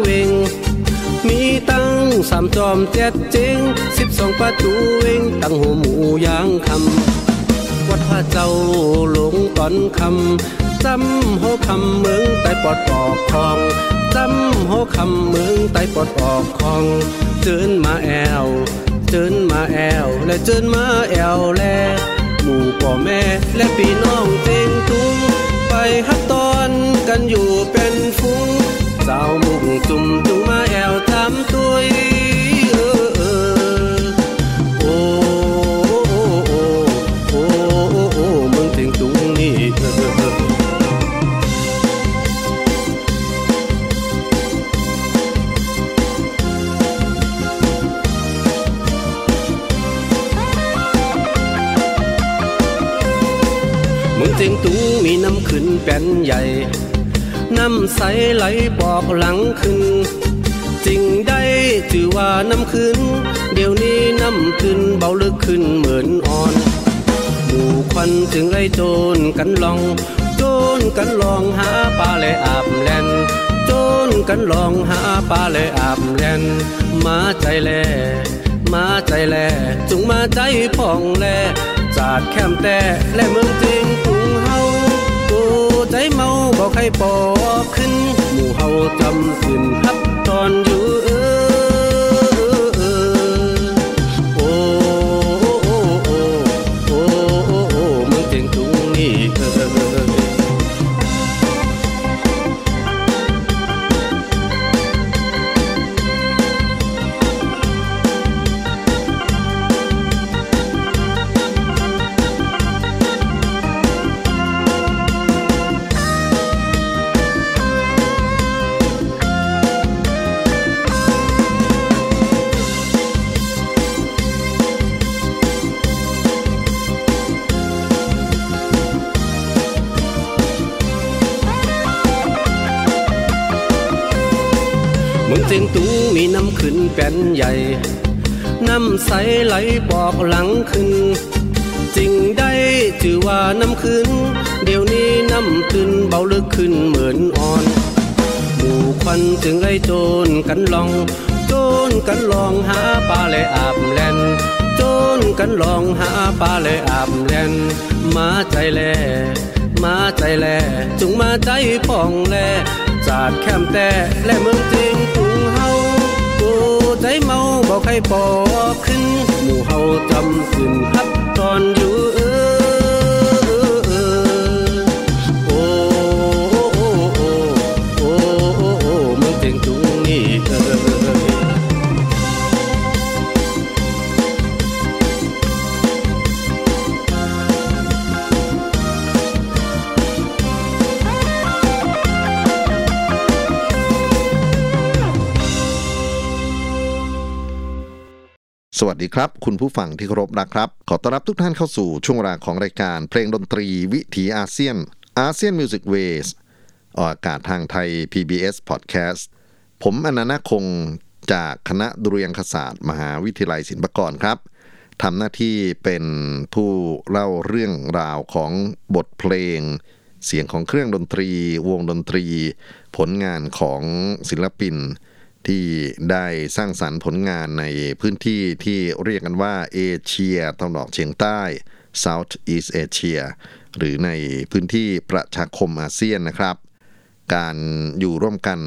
เวงมีตั้งสามจอมเจ็ดเจงสิบสองประตูเวงตั้งหัวหมูยางคำวัดพระเจ้าหลงตอนคำจำหัวคำเมืองใต้ปอดปอกคองจำหัวคำเมืองใต้ปอดปอกคองเจินมาแอวเจินมาแอวและเจินมาแอวแลหมู่พ่อแม่และพี่น้องเจงทุงไปฮับตอนกันอยู่เป็นฟุ้ง สาวมุกจุ่มจุงมาแอวทำตัวเสียงตุงมีน้ำขึ้นแป้นใหญ่ น้ำใสไหลปอกหลังขึ้นจริงได้ถือว่าน้ำขึ้น เดี๋ยวนี้น้ำขึ้นเบาลึกขึ้นเหมือนอ่อนหมู่ควันจึงไล่โจนกันลองโจนกันลองหาปลาเลยอาบแลนโจนกันลองหาปลาเลยอาบแลนมาใจแลมาใจแลจงมาใจพองแลจาดแคมแต่และเมืองจริง เมาบอกให้ปอขึ้น หมู่เฮาจำสินฮับตอนอยู่ เออนใหญ่ น้ำใสไหลปอกหลังขึ้นจริงได้ถือว่าน้ำขึ้น เดี๋ยวนี้น้ำขึ้นเบาลึกขึ้นเหมือนอ่อนหมู่ควันจึงไล่โจนกันลอง โจนกันลองหาปลาเลยอาบแลนโจนกันลองหาปลาเลยอาบแลนมาใจแลมาใจแลจุงมาใจพองแลจาดแคมแต่และเมืองจริง เมาบอกให้ปอขึ้น หมู่เฮาจำสินฮับตอนอยู่ วัสดีครับ คุณผู้ฟังที่เคารพนะครับ ขอต้อนรับทุกท่านเข้าสู่ช่วงเวลาของรายการเพลงดนตรีวิถีอาเซียน ASEAN Music Ways ออกอากาศทางไทย PBS Podcast ผมอนันต์คงจากคณะดุริยางคศาสตร์ มหาวิทยาลัยศิลปากรครับทำหน้าที่เป็นผู้เล่าเรื่องราวของบทเพลง เสียงของเครื่องดนตรี วงดนตรี ผลงานของศิลปิน ที่ได้สร้างสรรค์ผลงานในพื้นที่ที่เรียกกันว่าเอเชียตะวันออกเฉียงใต้ South East Asia หรือในพื้นที่ประชาคมอาเซียนนะครับ การอยู่ร่วมกัน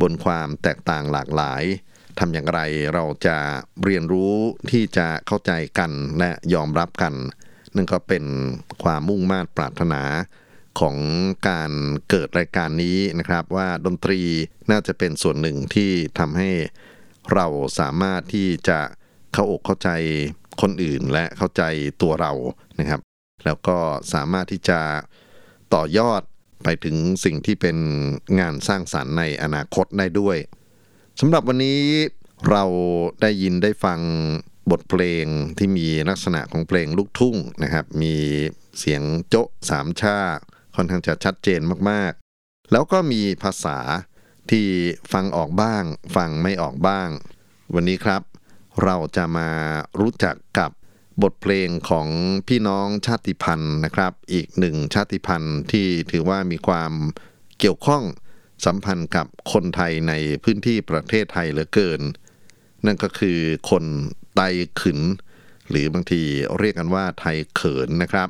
บนความแตกต่างหลากหลายทำอย่างไรเราจะเรียนรู้ที่จะเข้าใจกันและยอมรับกัน นั่นก็เป็นความมุ่งมา่ปรารถนา ของการเกิดรายการนี้นะครับ ว่าดนตรีน่าจะเป็นส่วนหนึ่งที่ทำให้เราสามารถที่จะเข้าอกเข้าใจคนอื่นและเข้าใจตัวเรานะครับ แล้วก็สามารถที่จะต่อยอดไปถึงสิ่งที่เป็นงานสร้างสารรค์ในอนาคตได้ด้วยสำหรับวันนี้เราได้ยินได้ฟังบทเพลงที่มีลักษณะของเพลงลูกทุ่งนะครับ มีเสียงโจ๊ะสามชา ค่อนข้างจะชัดเจนมากๆ แล้วก็มีภาษาที่ฟังออกบ้าง ฟังไม่ออกบ้าง วันนี้ครับ เราจะมารู้จักกับบทเพลงของพี่น้องชาติพันธุ์นะครับ อีกหนึ่งชาติพันธุ์ที่ถือว่ามีความเกี่ยวข้องสัมพันธ์กับคนไทยในพื้นที่ประเทศไทยเหลือเกิน นั่นก็คือคนไตขืนหรือบางทีเรียกกันว่าไทยเขินนะครับ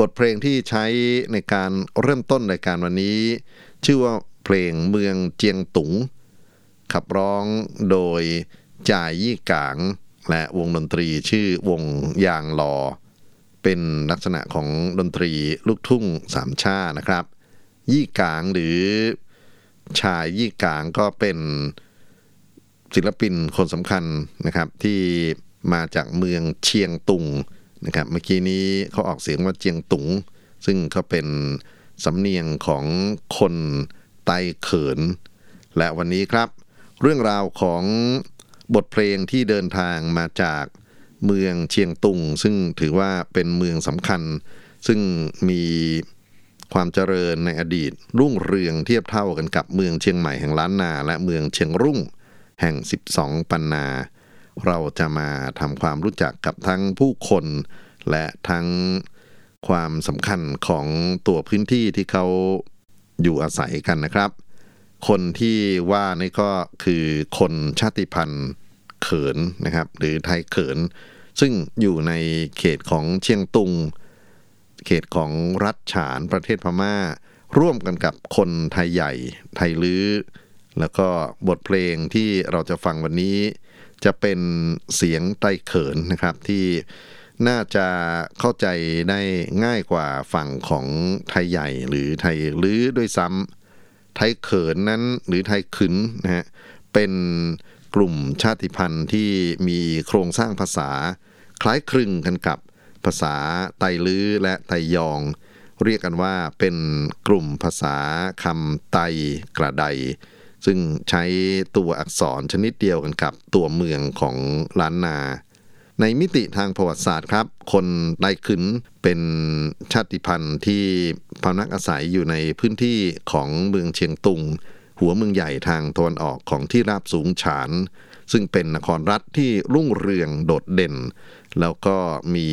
บทเพลงที่ใช้ในการเริ่มต้นรายการวันนี้ ชื่อว่าเพลงเมืองเจียงตุง ขับร้องโดยจ่ายยี่กาง และวงดนตรีชื่อวงยางหลอ เป็นลักษณะของดนตรีลูกทุ่งสามชานะครับ ยี่กางหรือชายยี่กางก็เป็นศิลปินคนสำคัญนะครับที่มาจากเมืองเชียงตุง นะครับเมื่อกี้นี้เขาออกเสียงว่าเจียงตุง ซึ่งเขาเป็นสำเนียงของคนไต้เขิน และวันนี้ครับ เรื่องราวของบทเพลงที่เดินทางมาจากเมืองเชียงตุง ซึ่งถือว่าเป็นเมืองสำคัญ ซึ่งมีความเจริญในอดีต รุ่งเรืองเทียบเท่ากันกับเมืองเชียงใหม่แห่งล้านนา และเมืองเชียงรุ่งแห่ง 12 ปันนา เราจะมาทำความรู้จักกับทั้งผู้คน และทั้งความสำคัญของตัวพื้นที่ที่เขาอยู่อาศัยกันนะครับ คนที่ว่านี่ก็คือคนชาติพันธุ์เขินนะครับ หรือไทยเขิน ซึ่งอยู่ในเขตของเชียงตุง เขตของรัฐฉานประเทศพมา่า ร่วมกันกับคนไทยใหญ่ ไทยลื้อ แล้วก็บทเพลงที่เราจะฟังวันนี้ จะเป็นเสียงไตเขินนะครับที่น่าจะเข้าใจได้ง่ายกว่าฝั่งของไทยใหญ่หรือไทยลื้อด้วยซ้ำไทยเขินนั้นหรือไทยขืนนะฮะเป็นกลุ่มชาติพันธุ์ที่มีโครงสร้างภาษา คล้ายคลึงกันกับภาษาไตลื้อและไตยอง เรียกกันว่าเป็นกลุ่มภาษาคำไตกระได ซึ่งใช้ตัวอักษรชนิดเดียวกันกับตัวเมืองของล้านนา ในมิติทางประวัติศาสตร์ครับ คนไตขึ้นเป็นชาติพันธุ์ที่พำนักอาศัยอยู่ในพื้นที่ของเมืองเชียงตุง หัวเมืองใหญ่ทางตะวันออกของที่ราบสูงฉาน ซึ่งเป็นนครรัฐที่รุ่งเรืองโดดเด่น แล้วก็มี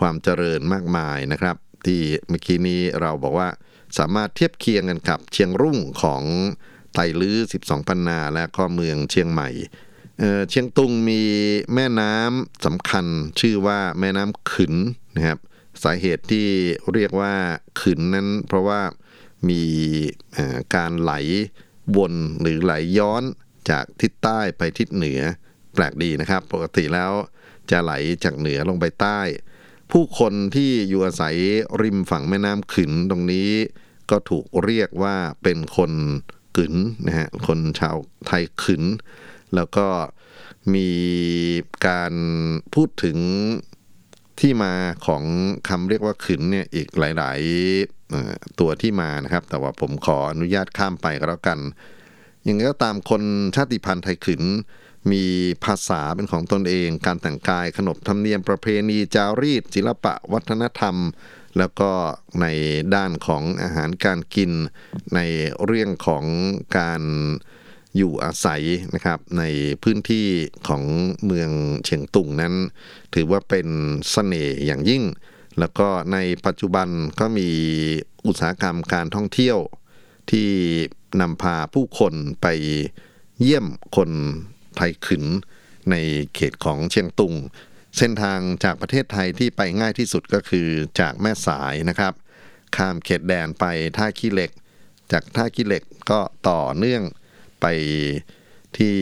ความเจริญมากมายนะครับ ที่เมื่อกี้นี้เราบอกว่าสามารถเทียบเคียงกันกับเชียงรุ่งของ ไตลื้อ 12 ปันนาและก็เมืองเชียงใหม่เเชียงตุงมีแม่น้ำสำคัญชื่อว่าแม่น้ำขึนนะครับ สาเหตุที่เรียกว่าขึนนั้น เพราะว่ามีการไหลวนหรือไหลย้อนจากทิศใต้ไปทิศเหนือ แปลกดีนะครับ ปกติแล้วจะไหลจากเหนือลงไปใต้ ผู้คนที่อยู่อาศัยริมฝั่งแม่น้ำขึนตรงนี้ ก็ถูกเรียกว่าเป็นคน กึนนะฮะคนชาวไทยขึนแล้วก็มีการพูดถึงที่มาของคำเรียกว่าขึนเนี่ยอีกหลาย ๆ ตัวที่มานะครับ แต่ว่าผมขออนุญาตข้ามไปก็แล้วกัน อย่างนี้ก็ตามคนชาติพันธุ์ไทยขึนมีภาษาเป็นของตนเอง การแต่งกายขนบธรรมเนียมประเพณีจารีตศิลปะ วัฒนธรรม แล้วก็ในด้านของอาหารการกิน ในเรื่องของการอยู่อาศัยนะครับในพื้นที่ของเมืองเชียงตุงนั้น ถือว่าเป็นเสน่ห์อย่างยิ่ง แล้วก็ในปัจจุบันก็มีอุตสาหกรรมการท่องเที่ยว ที่นำพาผู้คนไปเยี่ยมคนไทยขึนในเขตของเชียงตุง เส้นทางจากประเทศไทยที่ไปง่ายที่สุดก็คือจากแม่สายนะครับ ข้ามเขตแดนไปท่าขี้เหล็ก จากท่าขี้เหล็กก็ต่อเนื่องไปที่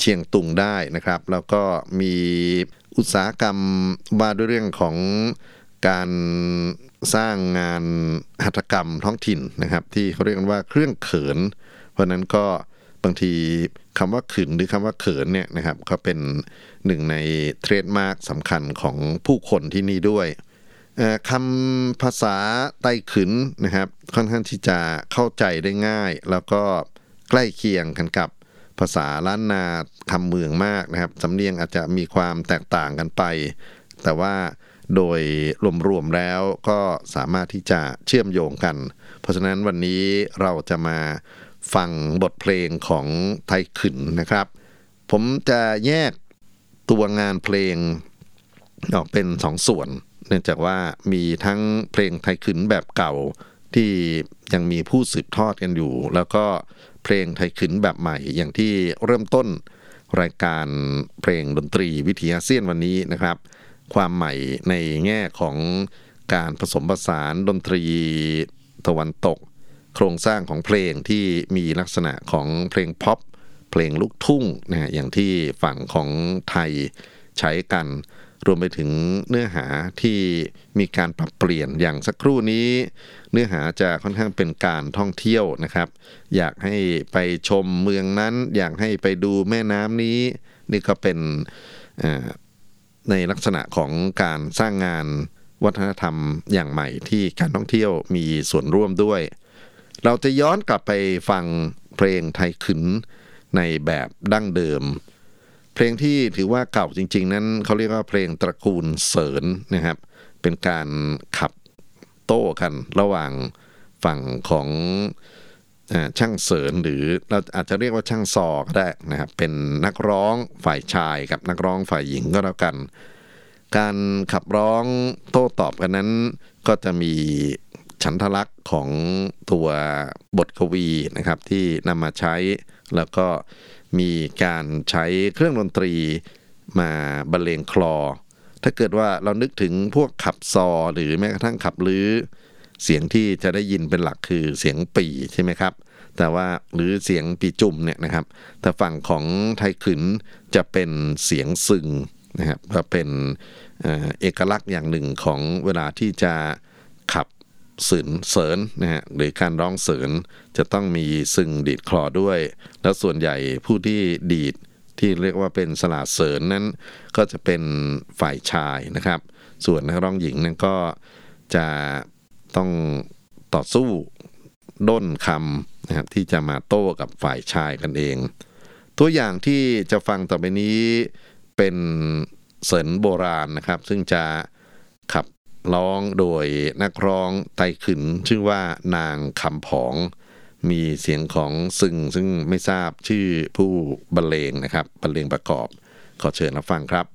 เชียงตุงได้นะครับ แล้วก็มีอุตสาหกรรมว่าด้วยเรื่องของการสร้างงานหัตถกรรมท้องถิ่นนะครับ ที่เขาเรียกกันว่าเครื่องเขิน เพราะนั้นก็ บางทีคำว่าขึนหรือคำว่าเขินเนี่ยนะครับก็เป็นหนึ่งในเทรดมาร์กสำคัญของผู้คนที่นี่ด้วยคำภาษาไต้ขึนนะครับ ค่อนข้างที่จะเข้าใจได้ง่าย แล้วก็ใกล้เคียงกันกับภาษาล้านนาคำเมืองมากนะครับสำเนียงอาจจะมีความแตกต่างกันไป แต่ว่าโดยรวมๆแล้วก็สามารถที่จะเชื่อมโยงกัน เพราะฉะนั้นวันนี้เราจะมา ฟังบทเพลงของไทยขึนนะครับ ผมจะแยกตัวงานเพลงออกเป็นสองส่วน เนื่องจากว่ามีทั้งเพลงไทยขึนแบบเก่าที่ยังมีผู้สืบทอดกันอยู่ แล้วก็เพลงไทยขึนแบบใหม่ อย่างที่เริ่มต้นรายการเพลงดนตรีวิทยาเซียนวันนี้นะครับ ความใหม่ในแง่ของการผสมผสานดนตรีตะวันตก โครงสร้างของเพลงที่มีลักษณะของเพลงพ็อปเพลงลูกทุ่งนะอย่างที่ฝั่งของไทยใช้กัน รวมไปถึงเนื้อหาที่มีการปรับเปลี่ยนอย่างสักครู่นี้ เนื้อหาจะค่อนข้างเป็นการท่องเที่ยวนะครับ อยากให้ไปชมเมืองนั้น อยากให้ไปดูแม่น้ำนี้ นี่ก็เป็นในลักษณะของการสร้างงานวัฒนธรรมอย่างใหม่ที่การท่องเที่ยวมีส่วนร่วมด้วย เราจะย้อนกลับไปฟังเพลงไทยขึ้นในแบบดั้งเดิม เพลงที่ถือว่าเก่าจริง ๆ นั้นเขาเรียกว่าเพลงตระกูลเสริญนะครับ เป็นการขับโต้กันระหว่างฝั่งของช่างเสริญหรือเราอาจจะเรียกว่าช่างซอก็ได้นะครับเป็นนักร้องฝ่ายชายกับนักร้องฝ่ายหญิงก็แล้วกัน การขับร้องโต้ตอบกันนั้นก็จะมี ฉันทลักษณ์ของตัวบทกวีนะครับที่นำมาใช้ แล้วก็มีการใช้เครื่องดนตรีมาบรรเลงคลอ ถ้าเกิดว่าเรานึกถึงพวกขับซอ หรือแม้กระทั่งขับลื้อ เสียงที่จะได้ยินเป็นหลักคือเสียงปีใช่ไหมครับ แต่ว่าหรือเสียงปีจุ่มเนี่ยนะครับแต่ฝั่งของไทยขืนจะเป็นเสียงซึงนะครับก็เป็นเอกลักษณ์อย่างหนึ่งของเวลาที่จะ สืนเสริญนะฮะหรือการร้องเสริญจะต้องมีซึ่งดีดคลอด้วย แล้วส่วนใหญ่ผู้ที่ดีดที่เรียกว่าเป็นสลาเสริญนั้น ก็จะเป็นฝ่ายชายนะครับ ส่วนนักร้องหญิงนั้นก็จะต้องต่อสู้ด้นคำนะครับที่จะมาโต้กับฝ่ายชายกันเอง ตัวอย่างที่จะฟังต่อไปนี้เป็นเสริญโบราณนะครับ ซึ่งจะขับ ร้องโดยนักร้องไตขึ้นชื่อว่านางคำผอง มีเสียงของซึงซึ่งไม่ทราบชื่อผู้บรรเลงนะครับบรรเลงประกอบ ขอเชิญรับฟังครับ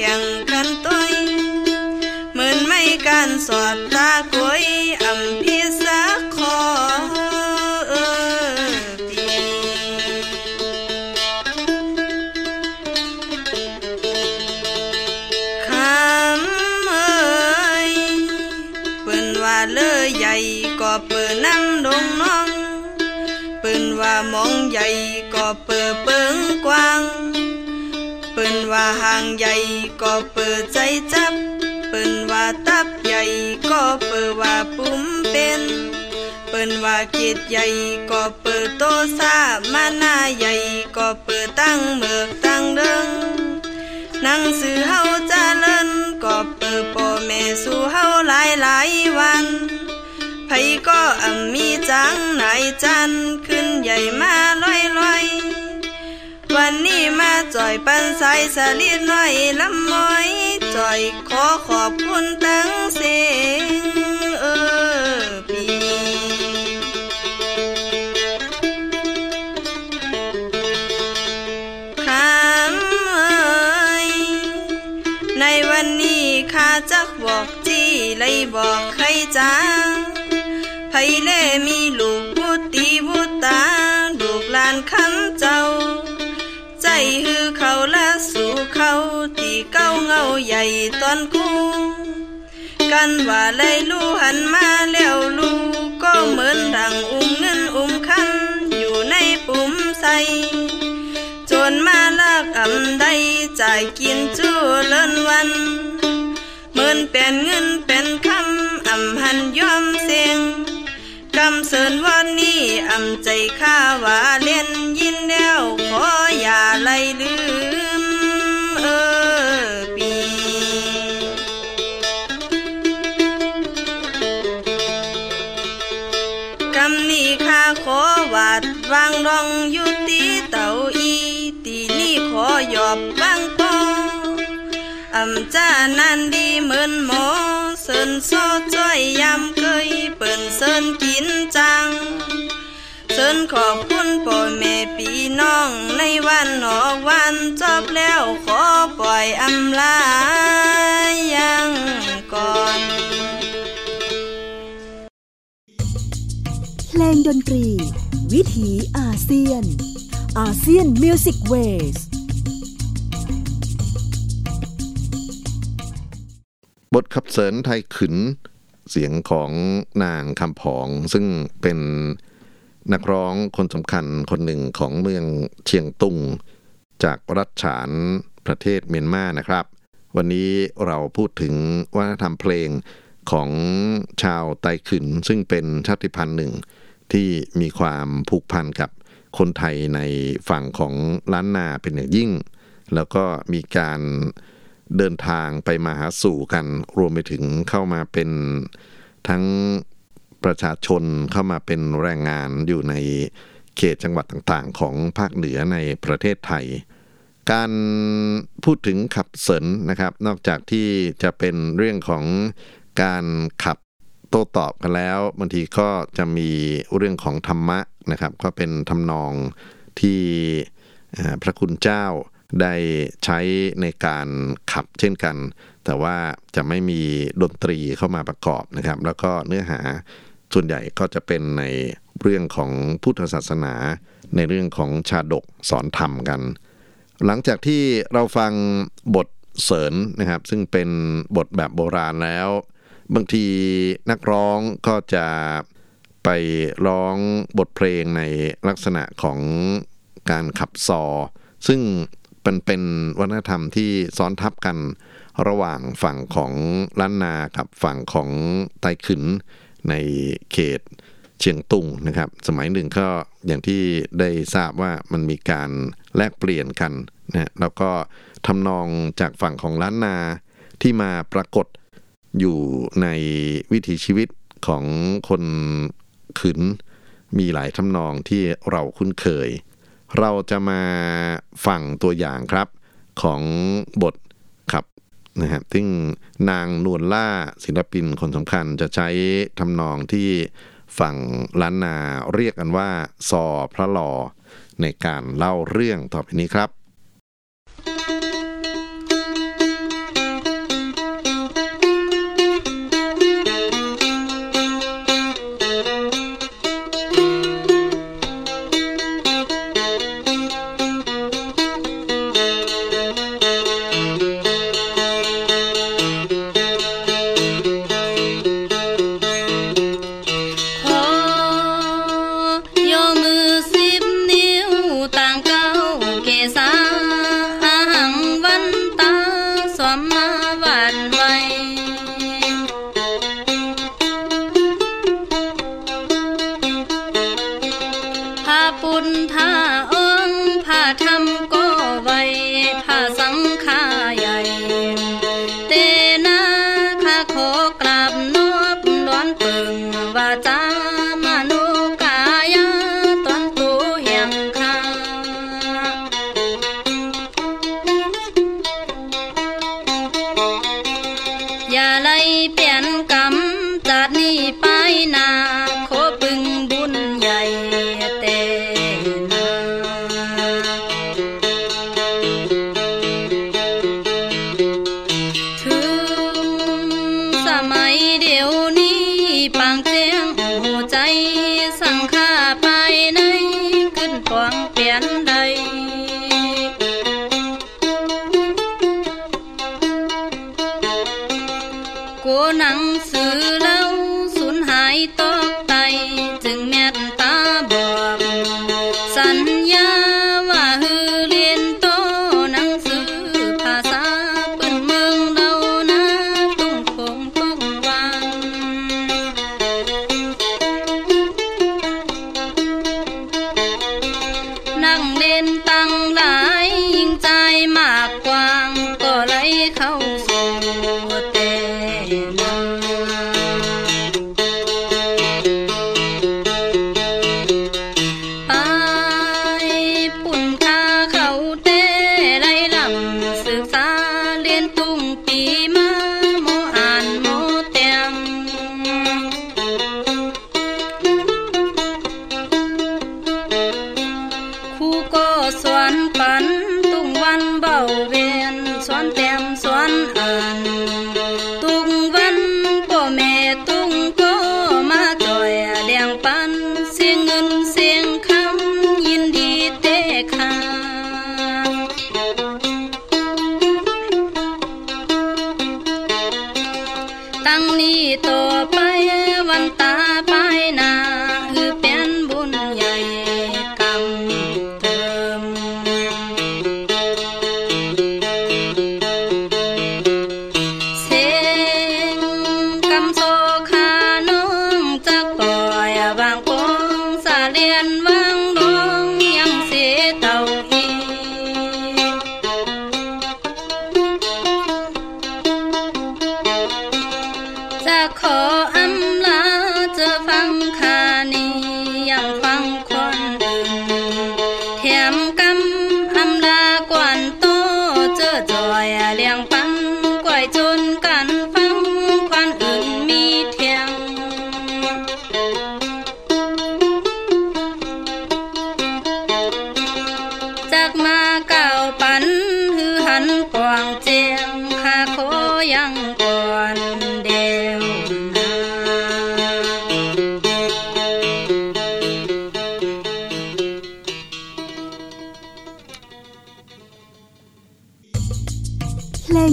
ยแข่งกันต้อยเหมือนไม่การสอดตากวยอำ หางใหญ่ก็เปิดใจจับ เปิ้นว่าตับใหญ่ก็เปิดว่าปุ่มเป็น เปิ้นว่าเกียดใหญ่ก็เปิดโตซามาหน้าใหญ่ก็เปิดตั้งเมือกตั้งเดิงนังสือเฮาจาเลินก็เปิดโปแม่สู่เฮาหลายหลายวันไผก็อำมีจังนายจันขึ้นใหญ่มาลอยลอย วันนี้มาจ่อยปันสสลิดน้อยลำมอยจ่อยขอขอบคุณตั้งเสียงเออปีคำเอ้ยในวันนี้ข้าจักบอกจี้เลยบอกใครจ้าไผเล่มีลูก สู่เขาที่เก้าเงาใหญ่ตอนกูกันว่าเลยลูหันมาแล้วลูกก็เหมือนดังอุ้มเงินอุ้มคำอยู่ในปุ่มใสจนมาลากอำใดจ่ายกินจู้เลินวันเหมือนเป็นเงินเป็นคำอำหันยอมเสียงคำเสริญวันนี้อำใจข้าว่าเล่นยินแล้วขออย่าไล่ลืม ขอบคุณพ่อแม่พี่น้องในวันออกวันจบแล้วขอปล่อยอำลายังก่อน เพลงดนตรี วิถีอาเซียน ASEAN Music Waysบทขับเสริญไตขึนเสียงของนางคำผอง ซึ่งเป็น นักร้องคนสำคัญคนหนึ่งของเมืองเชียงตุง จากรัฐฉานประเทศเมียนมานะครับ วันนี้เราพูดถึงวัฒนธรรมเพลงของชาวไตขืนซึ่งเป็นชาติพันธุ์หนึ่งที่มีความผูกพันกับคนไทยในฝั่งของล้านนาเป็นอย่างยิ่ง แล้วก็มีการเดินทางไปมาหาสู่กัน รวมไปถึงเข้ามาเป็นทั้ง ประชาชนเข้ามาเป็นแรงงานอยู่ในเขตจังหวัดต่างๆ ของภาคเหนือในประเทศไทย การพูดถึงขับเสริญนะครับ นอกจากที่จะเป็นเรื่องของการขับโต้ตอบกันแล้วบางทีก็จะมีเรื่องของธรรมะนะครับ ก็เป็นทำนองที่พระคุณเจ้าได้ใช้ในการขับเช่นกัน แต่ว่าจะไม่มีดนตรีเข้ามาประกอบนะครับ แล้วก็เนื้อหา ส่วนใหญ่ก็จะเป็นในเรื่องของพุทธศาสนา ในเรื่องของชาดกสอนธรรมกัน หลังจากที่เราฟังบทเสริญนะครับ ซึ่งเป็นบทแบบโบราณแล้ว บางทีนักร้องก็จะไปร้องบทเพลงในลักษณะของการขับซอ ซึ่งเป็นเป็นวัฒนธรรมที่ซ้อนทับกันระหว่างฝั่งของล้านนากับฝั่งของไต้ขึ้น ในเขตเชียงตุงนะครับ สมัยหนึ่งก็อย่างที่ได้ทราบว่ามันมีการแลกเปลี่ยนกันนะแล้วก็ทำนองจากฝั่งของล้านนาที่มาปรากฏอยู่ในวิถีชีวิตของคนขืน มีหลายทำนองที่เราคุ้นเคย เราจะมาฟังตัวอย่างครับของบท นะฮะซึ่งนางนวลล่าศิลปินคนสำคัญจะใช้ทำนองที่ฝั่งล้านนาเรียกกันว่าซอพระหลอในการเล่าเรื่องต่อไปนี้ครับ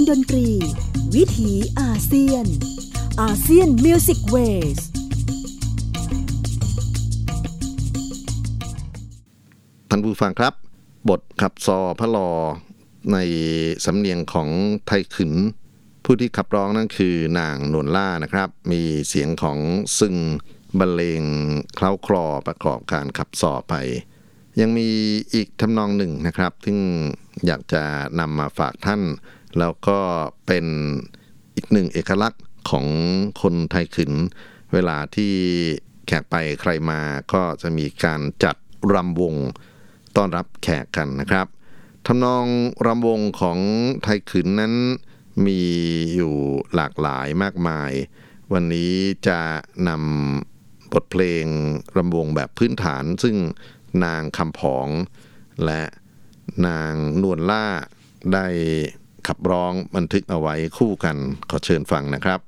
ดนตรี วิถีอาเซียน อาเซียนมิวสิกเวสท่านผู้ฟังครับ บทขับซอพระลอ ในสำเนียงของไทยขึนผู้ที่ขับร้องนั่นคือนางนวลล่านะครับ มีเสียงของซึ่งบรรเลงเคล้าคลอประกอบการขับสอไป ยังมีอีกทำนองหนึ่งนะครับ ซึ่งอยากจะนำมาฝากท่าน แล้วก็เป็นอีกหนึ่งเอกลักษณ์ของคนไทยขึนเวลาที่แขกไปใครมาก็จะมีการจัดรำวงต้อนรับแขกกันนะครับทำนองรำวงของไทยขึนนั้นมีอยู่หลากหลายมากมาย วันนี้จะนำบทเพลงรำวงแบบพื้นฐาน ซึ่งนางคำผอง และนางนวลล่าได้ ขับร้องบันทึกเอาไว้คู่กันขอเชิญฟังนะครับ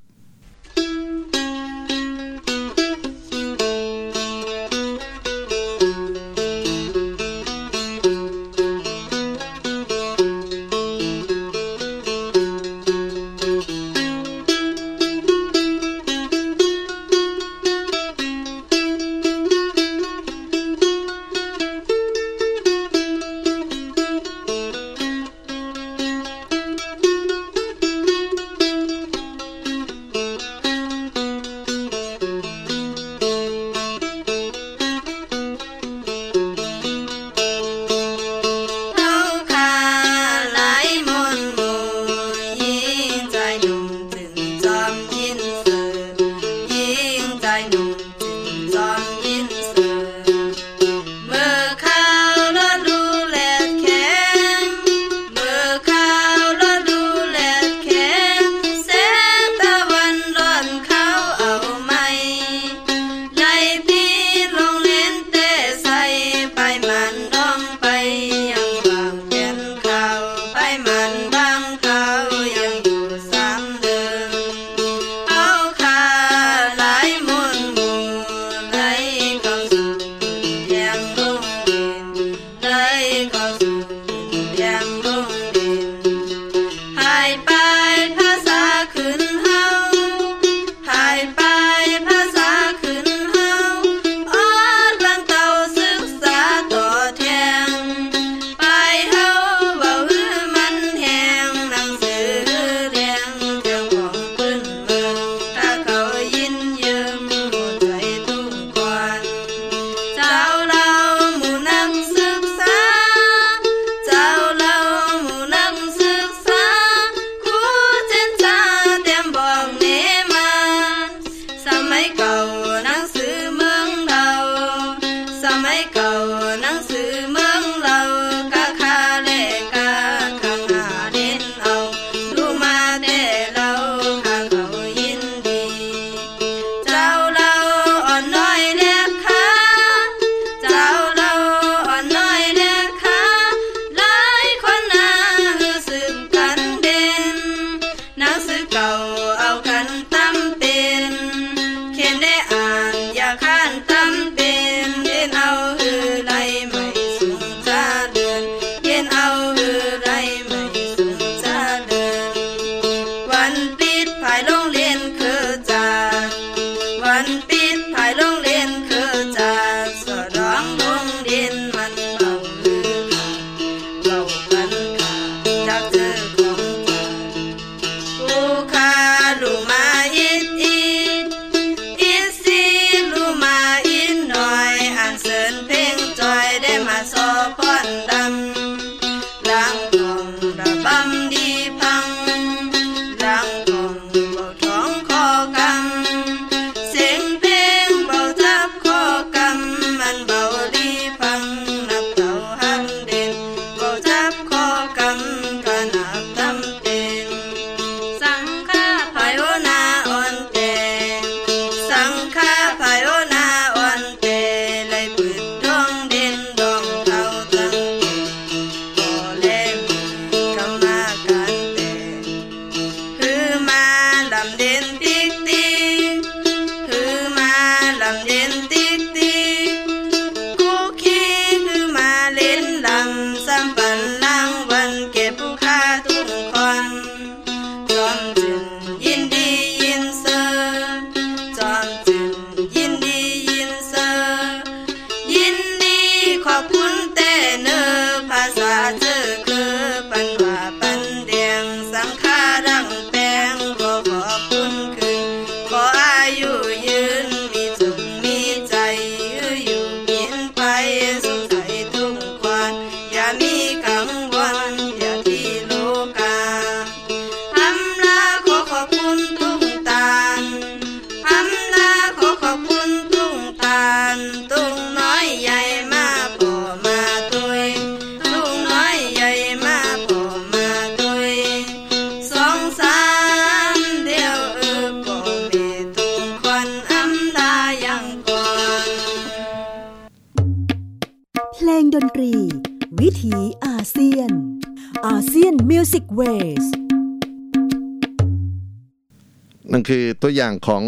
อย่างของ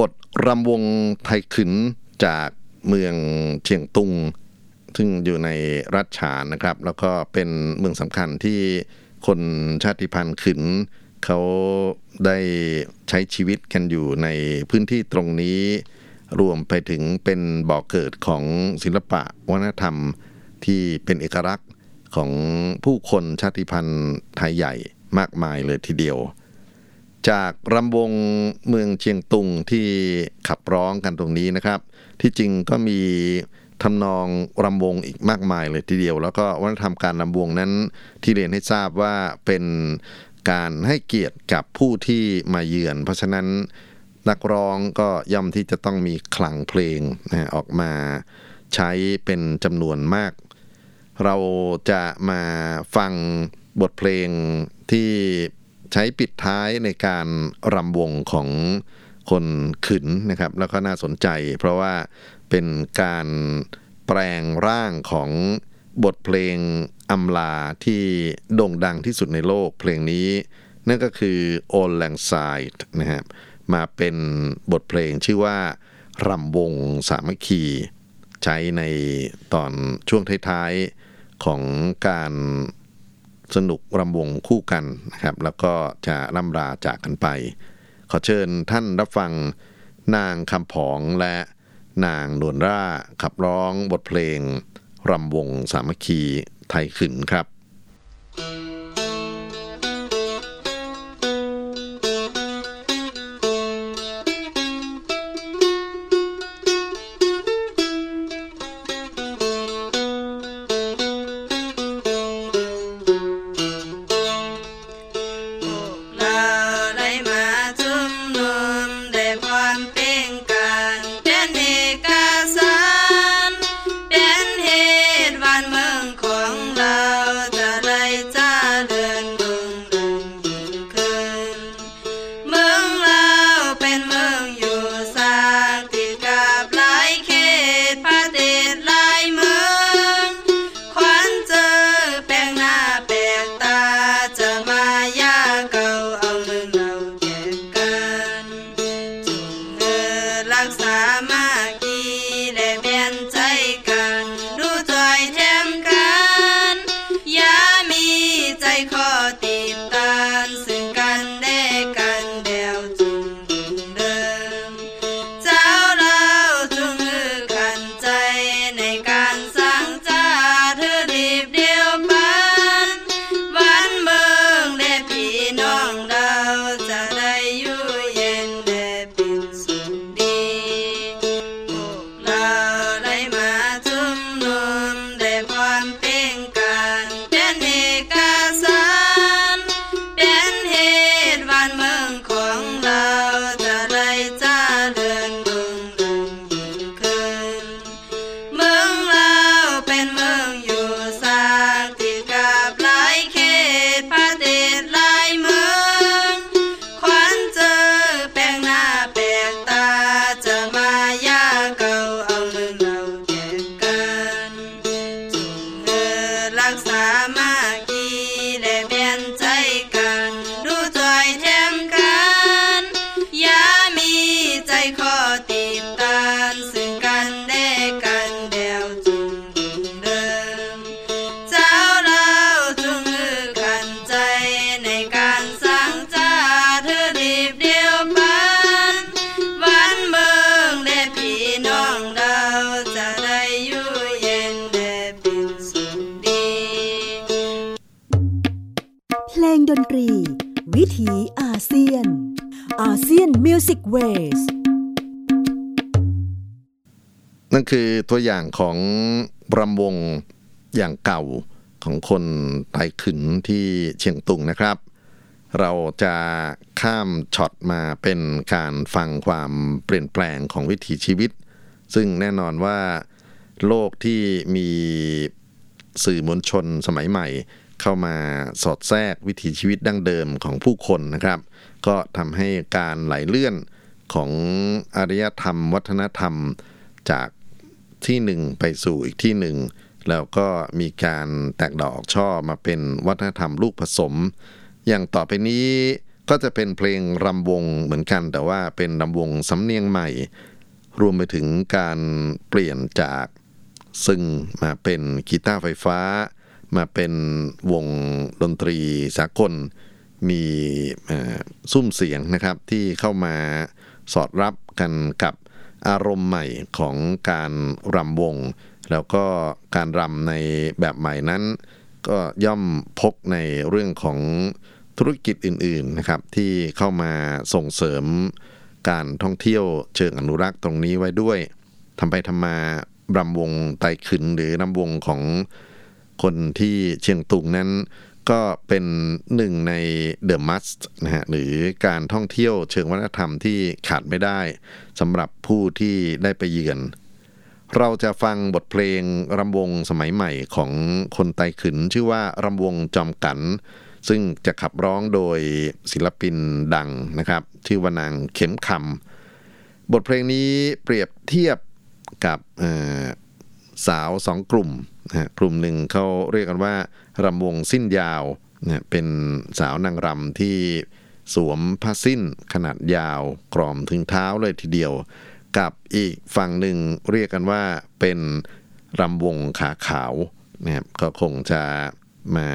บทรำวงไทยขึนจากเมืองเชียงตุง ซึ่งอยู่ในรัฐฉานนะครับ แล้วก็เป็นเมืองสำคัญที่คนชาติพันธุ์ขึนเขาได้ใช้ชีวิตกันอยู่ในพื้นที่ตรงนี้ รวมไปถึงเป็นบ่อกเกิดของศิลปะวัฒนธรรมที่เป็นเอกลักษณ์ของผู้คนชาติพันธุ์ไทยใหญ่มากมายเลยทีเดียว จากรำวงเมืองเชียงตุงที่ขับร้องกันตรงนี้นะครับ ที่จริงก็มีทำนองรำวงอีกมากมายเลยทีเดียว แล้วก็วัฒนธรรมการรำวงนั้นที่เรียนให้ทราบว่าเป็นการให้เกียรติกับผู้ที่มาเยือน เพราะฉะนั้นนักร้องก็ย่อมที่จะต้องมีคลังเพลงนะออกมาใช้เป็นจำนวนมาก เราจะมาฟังบทเพลงที่ ใช้ปิดท้ายในการรำวงของคนขืนนะครับ แล้วก็น่าสนใจ เพราะว่าเป็นการแปลงร่างของบทเพลงอำลาที่โด่งดังที่สุดในโลกเพลงนี้ นั่นก็คือ All Lang Syde นะครับมาเป็นบทเพลงชื่อว่ารำวงสามัคคี ใช้ในตอนช่วงท้ายๆของการ สนุกรำวงคู่กันนะครับ แล้วก็จะล่ำลาจากกันไป ขอเชิญท่านรับฟังนางคำผองและนางนวลร่าขับร้องบทเพลง รำวงสามัคคีไทยขึ้นครับนั่ อย่างของรำวงอย่างเก่าของคนไทยขึนที่เชียงตุงนะครับ เราจะข้ามช็อตมาเป็นการฟังความเปลี่ยนแปลงของวิถีชีวิต ซึ่งแน่นอนว่าโลกที่มีสื่อมวลชนสมัยใหม่ เข้ามาสอดแทรกวิถีชีวิตดั้งเดิมของผู้คนนะครับ ก็ทำให้การไหลเลื่อนของอารยธรรม วัฒนธรรมจาก ที่หนึ่งไปสู่อีกที่หนึ่งแล้วก็มีการแตกดอกออกช่อมาเป็นวัฒนธรรมลูกผสม อย่างต่อไปนี้ก็จะเป็นเพลงรำวงเหมือนกัน แต่ว่าเป็นรำวงสำเนียงใหม่ รวมไปถึงการเปลี่ยนจากซึ่งมาเป็นกีตาร์ไฟฟ้า มาเป็นวงดนตรีสากล มีซุ้มเสียงนะครับที่เข้ามาสอดรับกันกับ อารมณ์ใหม่ของการรำวง แล้วก็การรำในแบบใหม่นั้น ก็ย่อมพกในเรื่องของธุรกิจอื่นๆนะครับ ที่เข้ามาส่งเสริมการท่องเที่ยวเชิงอนุรักษ์ตรงนี้ไว้ด้วยทำไปทำมารำวงไตขึ้นหรือรำวงของคนที่เชียงตุงนั้น ก็เป็นหนึ่งในเดอะมัสนะฮะหรือการท่องเที่ยวเชิงวัฒนธรรมที่ขาดไม่ได้สำหรับผู้ที่ได้ไปเยือน เราจะฟังบทเพลงรำวงสมัยใหม่ของคนไต้ขึนชื่อว่ารำวงจอมกัน ซึ่งจะขับร้องโดยศิลปินดังนะครับ ชื่อว่านางเข็มคำบทเพลงนี้เปรียบเทียบกับ สาวสองกลุ่มนะฮะกลุ่มหนึ่งเขาเรียกกันว่ารำวงสิ้นยาวนะเป็นสาวนางรำที่สวมผ้าสิ้นขนาดยาวกรอมถึงเท้าเลยทีเดียว กับอีกฝั่งหนึ่งเรียกกันว่าเป็นรำวงขาขาวนะครับก็คงจะมา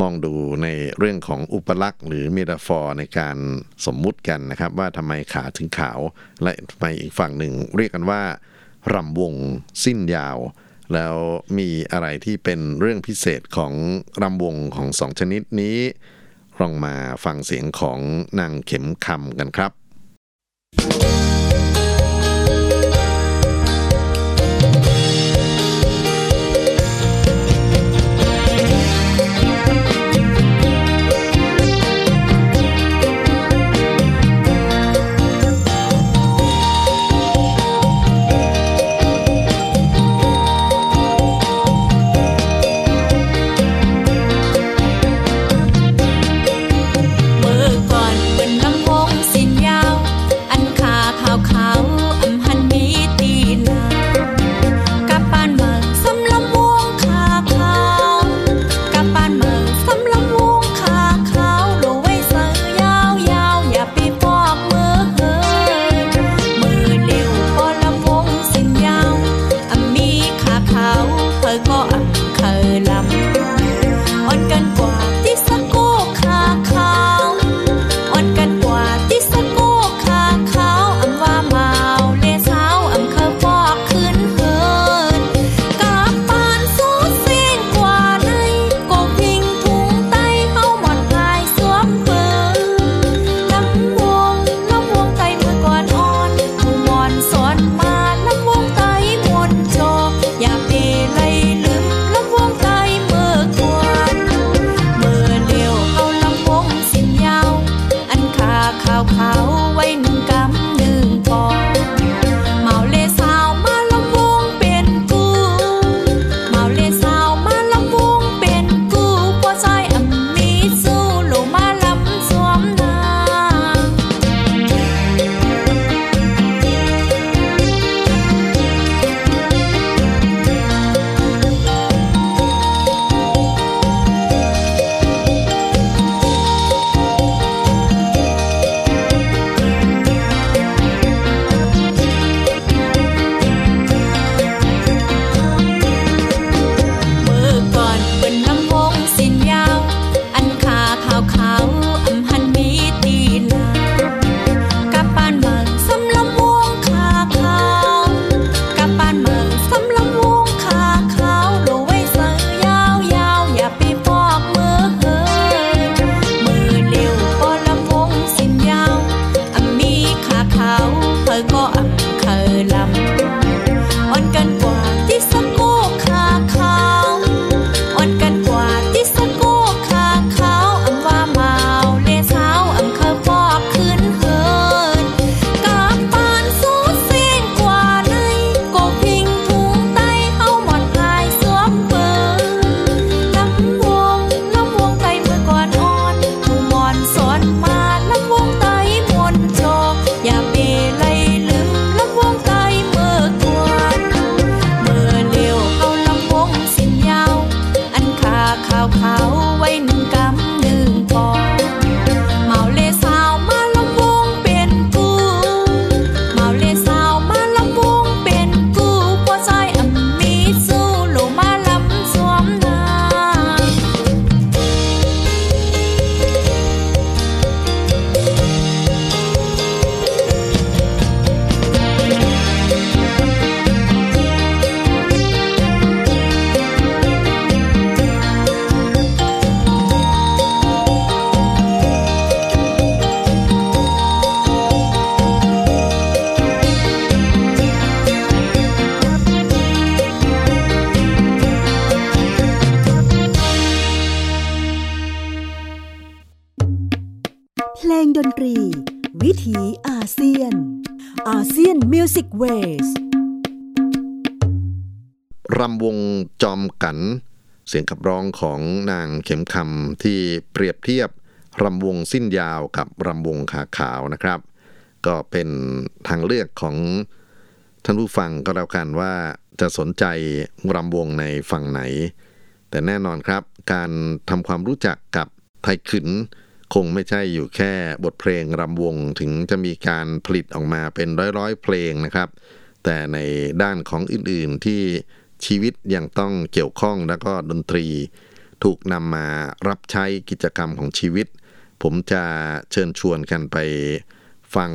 มองดูในเรื่องของอุปลักษณ์หรือเมตาฟอร์ในการสมมุติกันนะครับ ว่าทำไมขาถึงขาว และทำไมอีกฝั่งหนึ่งเรียกกันว่า รำวงสิ้นยาว แล้วมีอะไรที่เป็นเรื่องพิเศษของรำวงของสองชนิดนี้ลองมาฟังเสียงของนางเข็มคำกันครับเมื่ สียงขับร้องของนางเข็มคำที่เปรียบเทียบรำวงสิ้นยาวกับรำวงขาขาวนะครับ ก็เป็นทางเลือกของท่านผู้ฟังก็แล้วกันว่าจะสนใจรำวงในฝั่งไหน แต่แน่นอนครับ การทำความรู้จักกับไทยขืนคงไม่ใช่อยู่แค่บทเพลงรำวงถึงจะมีการผลิตออกมาเป็นร้อยๆ เพลงนะครับ แต่ในด้านของอื่นๆที่ ชีวิตยังต้องเกี่ยวข้องแล้วก็ดนตรี ถูกนำมารับใช้กิจกรรมของชีวิต ผมจะเชิญชวนกันไปฟัง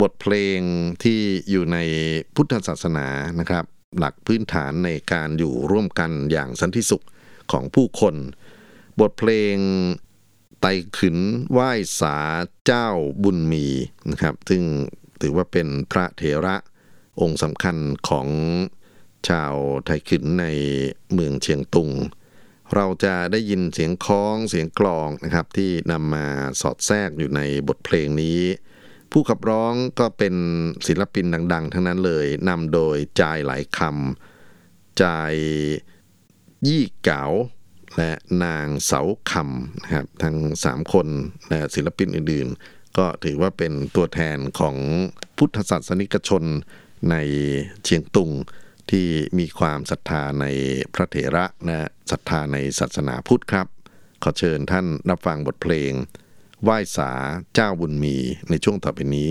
บทเพลงที่อยู่ในพุทธศาสนานะครับ หลักพื้นฐานในการอยู่ร่วมกันอย่างสันติสุขของผู้คน บทเพลงไต่ขืนไหว้สาเจ้าบุญมีนะครับ ซึ่งถือว่าเป็นพระเถระองค์สำคัญของ ชาวไทยขืนในเมืองเชียงตุง เราจะได้ยินเสียงคล้องเสียงกลองนะครับ ที่นำมาสอดแทรกอยู่ในบทเพลงนี้ ผู้ขับร้องก็เป็นศิลปินดัง ๆ ทั้งนั้นเลยนำโดยจายหลายคำจายยี่เก๋าและนางเสาคำนะครับทั้งสามคนและศิลปินอื่นๆ ก็ถือว่าเป็นตัวแทนของพุทธศาสนิกชนในเชียงตุง ที่มีความศรัทธาในพระเถระนะศรัทธาในศาสนาพุทธครับ ขอเชิญท่านรับฟังบทเพลง ไหว้สาเจ้าบุญมีในช่วงต่อไปนี้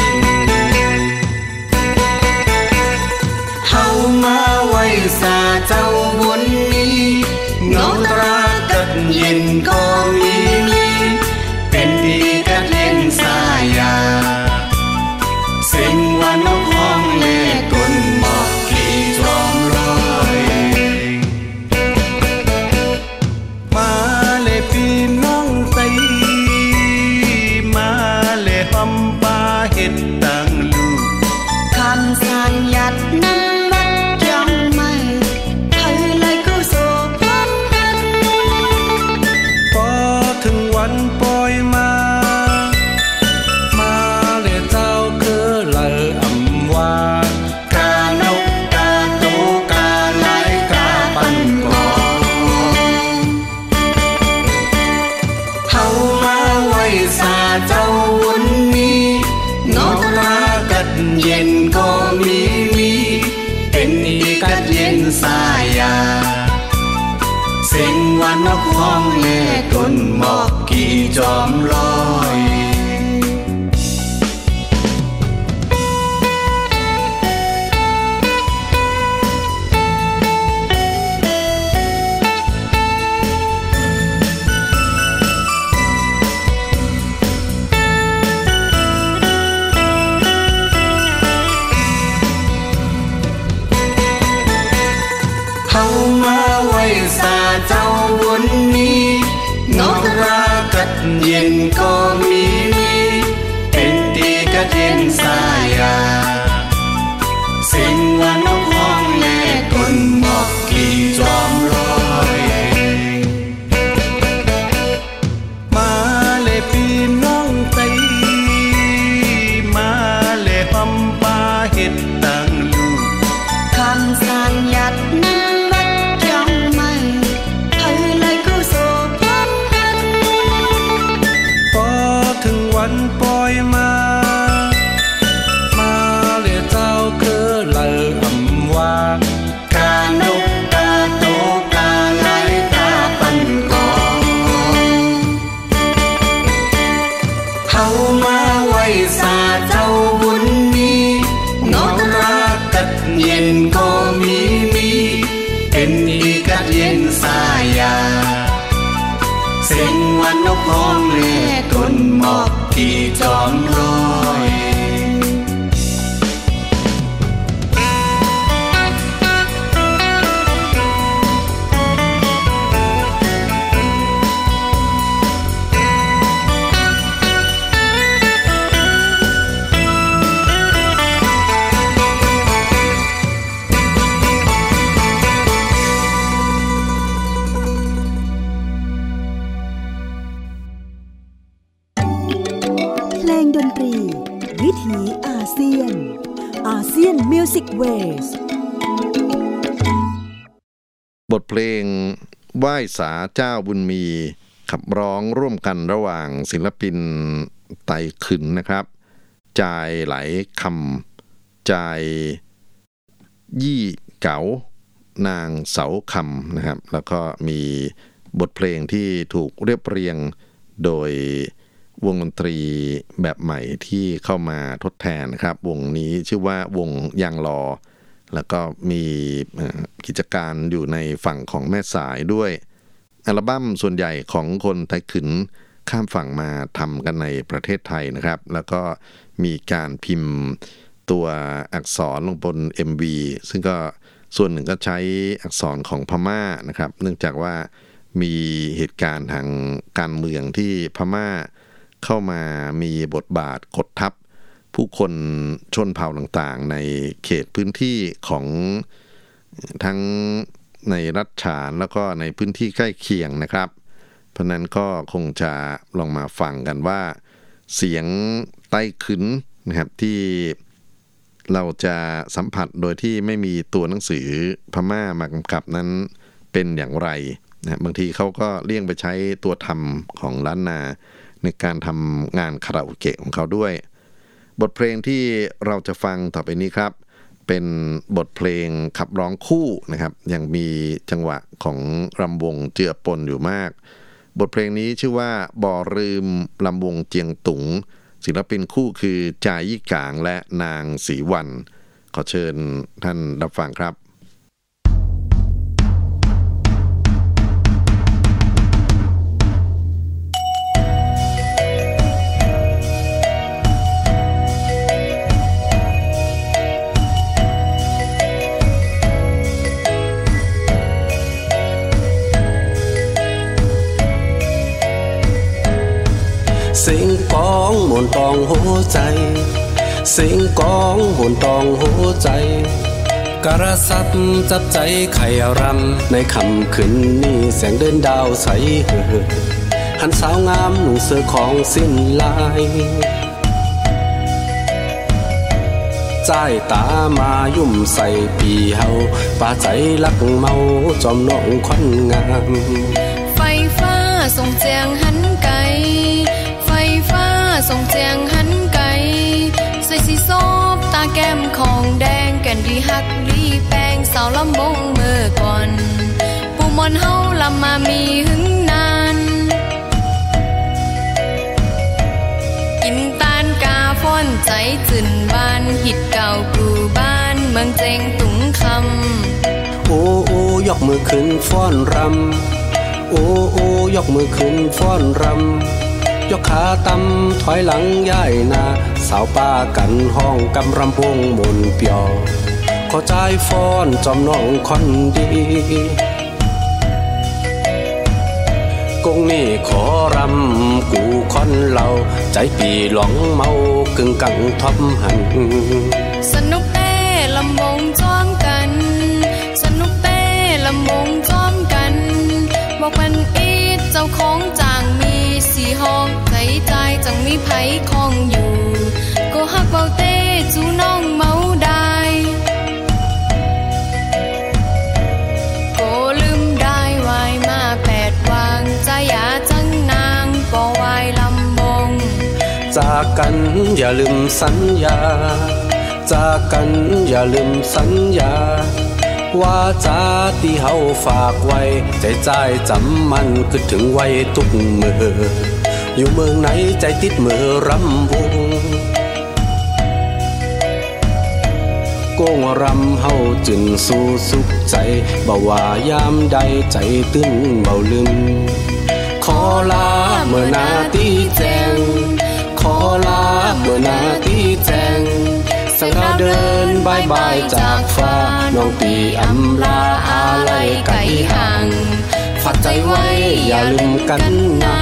ไหว้สาเจ้าบุญมีขับร้องร่วมกันระหว่างศิลปินไต่ขึ้นนะครับ จายไหลคำจายยี่เก๋านางเสาคำนะครับ แล้วก็มีบทเพลงที่ถูกเรียบเรียงโดยวงดนตรีแบบใหม่ที่เข้ามาทดแทนนะครับ วงนี้ชื่อว่าวงยางลอ แล้วก็มีกิจการอยู่ในฝั่งของแม่สายด้วย อัลบั้มส่วนใหญ่ของคนไทยขืนข้ามฝั่งมาทำกันในประเทศไทยนะครับ แล้วก็มีการพิมพ์ตัวอักษรลงบน MV ซึ่งก็ส่วนหนึ่งก็ใช้อักษรของพม่านะครับ เนื่องจากว่ามีเหตุการณ์ทางการเมืองที่พม่าเข้ามามีบทบาทกดทับ ผู้คนชนเผ่าต่างๆ ในเขตพื้นที่ของทั้ง ในรัฐฉานแล้วก็ในพื้นที่ใกล้เคียงนะครับ เพราะนั้นก็คงจะลองมาฟังกันว่า เสียงใต้ขึ้นนะครับที่เราจะสัมผัสโดยที่ไม่มีตัวหนังสือพม่ามากำกับนั้นเป็นอย่างไรนะบางทีเขาก็เลี่ยงไปใช้ตัวทำของล้านนา ในการทำงานคาราโอเกะของเขาด้วย บทเพลงที่เราจะฟังต่อไปนี้ครับ เป็นบทเพลงขับร้องคู่นะครับยังมีจังหวะของรำวงเจือปนอยู่มาก บทเพลงนี้ชื่อว่าบ่อลืมลำวงเจียงตุง ศิลปินคู่คือจายี่กางและนางศรีวัน ขอเชิญท่านรับฟังครับ กองหมุนตองหัวใจ เสียงกองหมุนตองหัวใจกระสับจับใจไข่รำในคำคืนนี้แสงเดินดาวใสเหือหันสาวงามหนุ่งเสื้อของสิ้นลายใจตามายุ่มใส่ปีเฮาป่าใจลักเมาจอมน้องควันงาม ไฟฟ้าส่งเจียงหันไกล ส่งเจียงหันไกลใส่สีซบตาแก้มของแดงแก่นดีฮักดีแป้งสาวลำบงเมื่อก่อนปูมอนเฮาลำมามีหึงนานกินตานกาฟ้อนใจจืนบานหิดเก่ากูบ้านเมืองเจงตุงคำโอ้โอ้ยกมือขึ้นฟ้อนรำโอ้โอ้ยกมือขึ้นฟ้อนรำ ยกขาตำถอยหลังย่ายนา สาวป้ากันห้องกำรำวงบนเปียวขอใจายฟ้อนจอมน้องคนดีกงนี่ขอรำกูคอนเหล่าใจปีหลงเมากึ่งกังทอมหัน สนุกเต้ลำวงจ้อมกัน สนุกเต้ลำวงจ้อมกันบอกมันอีดเจ้าของจางมีสีห้อง จังมีไผคองอยู่ ก็ฮักเบาเต้จูน้องเมาได้ก็ลืมได้วายมาแปดวางใจอยาจังนางปอวายลำวงจากกันอย่าลืมสัญญา จากกันอย่าลืมสัญญาว่าจาที่เฮาฝากไว้ ใจใจจำมันคือถึงไว้ทุกมือ อยู่เมืองไหนใจติดมือรำวงโกงรำเฮาจึงสู้สุขใจบ่ว่ายามใดใจตื้นเบาลืม ขอลาเมื่อนาตีแจง ขอลาเมื่อนาตีแจงสังกาเดินบายบายจากฟ้า น้องปีอำลาอะไรไกลห่างฝากใจไว้อย่าลืมกันนา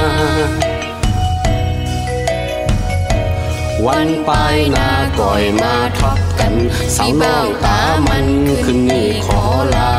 วันปลายนาก่อยมาทับกันสาวน้องตามันคืนนี้ขอลา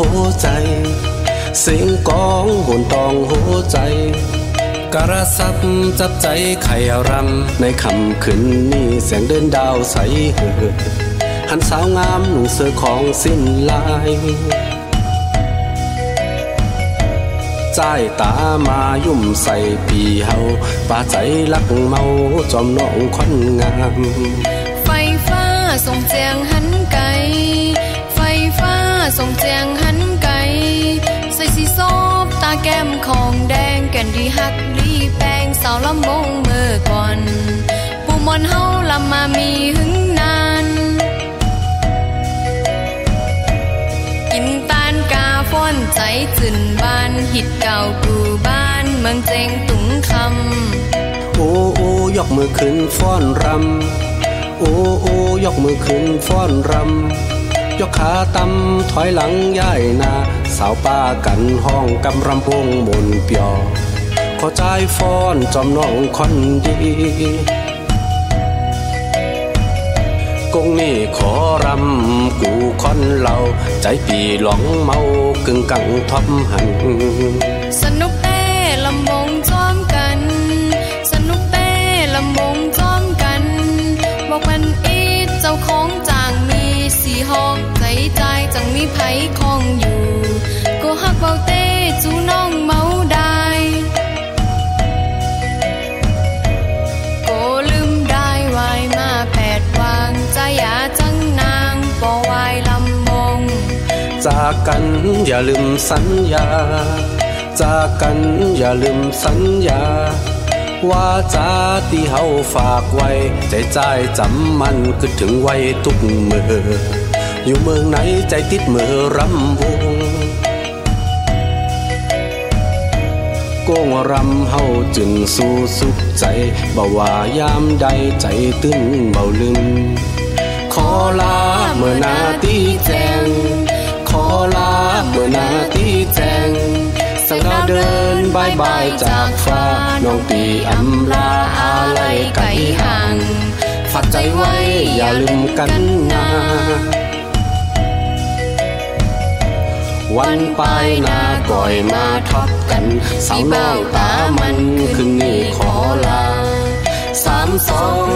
หัวใจ เสียงกองบนตองหัวใจกระซับจับใจไข่รำในคำคืนนี้เสียงเดินดาวใสเหือหันสาวงามหนุ่งเสื้อของสิ้นลายใจตามายุ่มใส่ปีเฮาป่าใจลักเมาจอมน้องคนงาม ไฟฟ้าส่งเจียงหันไกล ส่งเจียงหันไกใส่สีซอบตาแก้มของแดงแก่นดีฮักดีแปงสาวลำวงเมื่อก่อนปูมอนเฮาลำมามีหึงนานกินตานกาฟ้อนใจจืนบานหิดเก่ากูบ้านเมืองเจงตุงคำโอ้โอ้ยกมือขึ้นฟ้อนรำโอ้โอ้ยกมือขึ้นฟ้อนรำ ยกขาตำถอยหลังย่ายนา สาวป้ากันห้องกำรำพงบนเปียอขอใจฟ้อนจอมน้องคนดีกงนี่ขอรำกูคอนเหล่าใจปีหลงเมากึ่งกังทอมหัน สนุก ไผคองอยู่ก็ฮักเบาเต้จูน้องเมาได้ก็ลืมได้วายมาแปดวางใจอยาจังนางปอวายลำวงจากกันอย่าลืมสัญญา จากกันอย่าลืมสัญญาว่าจาที่เฮาฝากไว้ ใจใจจำมันคือถึงไว้ทุกเมื่อ อยู่เมืองไหนใจติดมือรำวงโกงรำเฮาจึงสู้สุขใจบ่ว่ายามใดใจตื้นเบาลืมขอลาเมื่อนาตีแจง ขอลาเมื่อนาตีแจงสังกาเดินบายบายจากฟ้า น้องปีอำลาอะไรไกลห่างฝากใจไว้อย่าลืมกันนา วันปลายนาก่อยมาทับกันสาวน้องตามันคืนนี้ขอลาสามสอง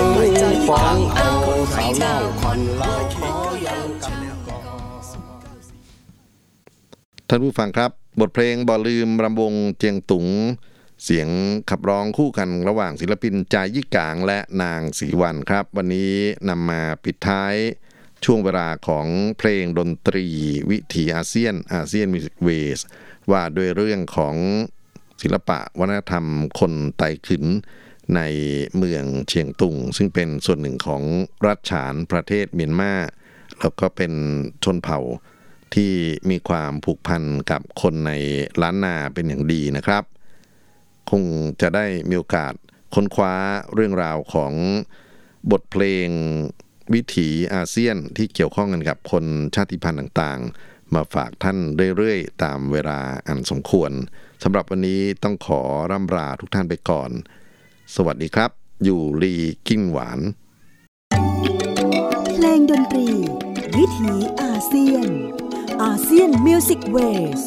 ฟองเอาสาวน้องคนเราขอยังกันก่อนท่านผู้ฟังครับ บทเพลงบ่ลืมรำวงเจียงตุง เสียงขับร้องคู่กันระหว่างศิลปินจายี่กางและนางศรีวันครับ วันนี้นำมาปิดท้าย ช่วงเวลาของเพลงดนตรี วิถีอาเซียน ASEAN Music Ways ว่าด้วยเรื่องของศิลปะวัฒนธรรมคนไต้ขึ้นในเมืองเชียงตุง ซึ่งเป็นส่วนหนึ่งของรัฐฉานประเทศเมียนมาแล้วก็เป็นชนเผ่าที่มีความผูกพันกับคนในล้านนาเป็นอย่างดีนะครับ คงจะได้มีโอกาสค้นคว้าเรื่องราวของบทเพลง วิถีอาเซียนที่เกี่ยวข้องกันกับคนชาติพันธุ์ต่างๆ มาฝากท่านเรื่อยๆ ตามเวลาอันสมควรสำหรับวันนี้ต้องขอร่ำลาทุกท่านไปก่อน สวัสดีครับ อยู่ลีกิ๋นหวาน เพลงดนตรี วิถีอาเซียน ASEAN Music Ways